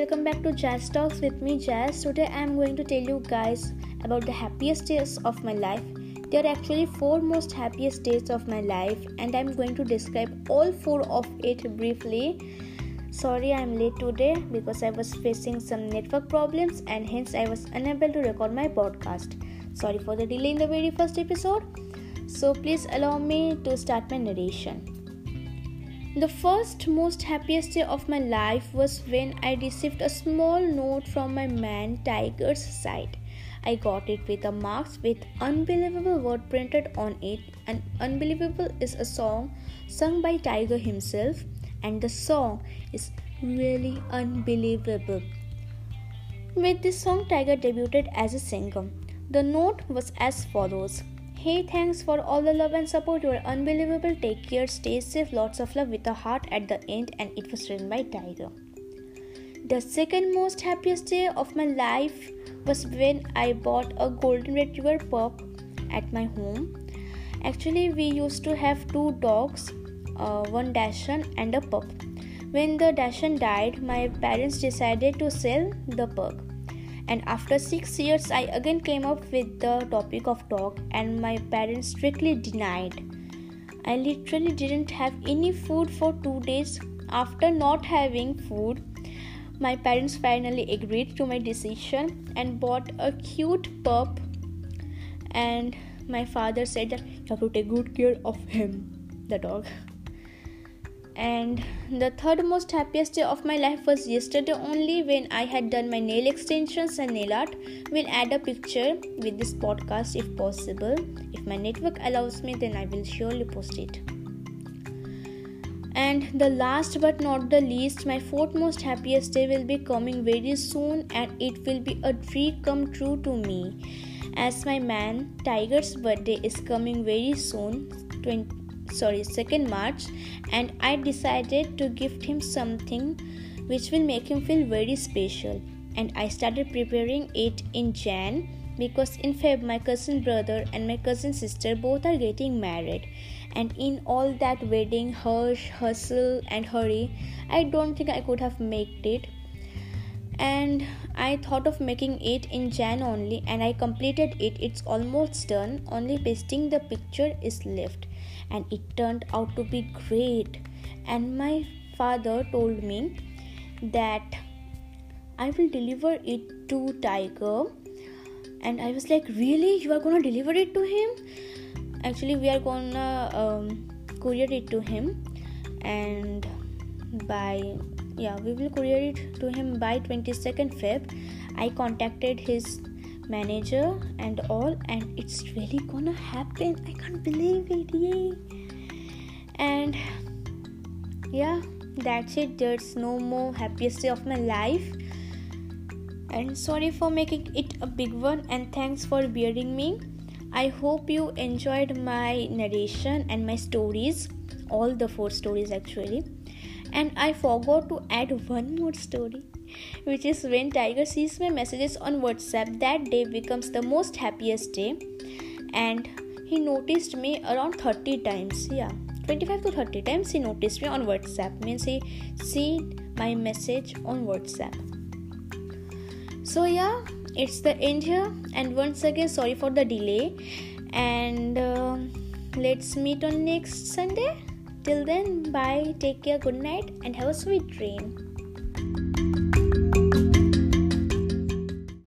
welcome back to Jazz Talks with me, Jazz. Today I am going to tell you guys about the happiest days of my life. There are actually four most happiest days of my life, and I'm going to describe all four of it briefly. Sorry, I'm late today because I was facing some network problems and hence I was unable to record my podcast. Sorry for the delay in the very first episode. So, please allow me to start my narration. The first most happiest day of my life was when I received a small note from my man Tiger's side. I got it with a marks with unbelievable word printed on it and unbelievable is a song sung by Tiger himself and the song is really unbelievable. With this song Tiger debuted as a singer. The note was as follows Hey, thanks for all the love and support. You are unbelievable. Take care, stay safe. Lots of love with a heart at the end, and it was written by Tiger. The second most happiest day of my life was when I bought a golden retriever pup at my home. Actually, we used to have two dogs, uh, one Dachshund and a pup. When the Dachshund died, my parents decided to sell the pup and after 6 years i again came up with the topic of dog and my parents strictly denied. I literally didn't have any food for 2 days. After not having food my parents finally agreed to my decision and bought a cute pup. And my father said that you have to take good care of him the dog and the third most happiest day of my life was yesterday only when I had done my nail extensions and nail art. We'll add a picture with this podcast if possible. If my network allows me, then I will surely post it. And the last but not the least, my fourth most happiest day will be coming very soon, and it will be a dream come true to me. As my man Tiger's birthday is coming very soon, 20 sorry 2nd march and i decided to gift him something which will make him feel very special. And i started preparing it in jan because in feb my cousin brother and my cousin sister both are getting married. And in all that wedding hush hustle and hurry i don't think i could have made it. And I thought of making it in Jan only and I completed it. It's almost done, only pasting the picture is left and it turned out to be great. And my father told me that I will deliver it to Tiger. And I was like, Really? You are gonna deliver it to him? Actually, we are gonna um, courier it to him, and by yeah, we will courier it to him by 22nd Feb. I contacted his manager and all and it's really gonna happen. I can't believe it yay. And yeah that's it. There's no more happiest day of my life. And sorry for making it a big one and thanks for bearing me. I hope you enjoyed my narration and my stories all the four stories actually. And i forgot to add one more story which is when Tiger sees my messages on WhatsApp. That day becomes the most happiest day, and he noticed me around 30 times. Yeah, 25 to 30 times he noticed me on WhatsApp. Means he see my message on WhatsApp. So yeah, it's the end here, and once again sorry for the delay, and uh, let's meet on next Sunday. Till then, bye, take care, good night, and have a sweet dream.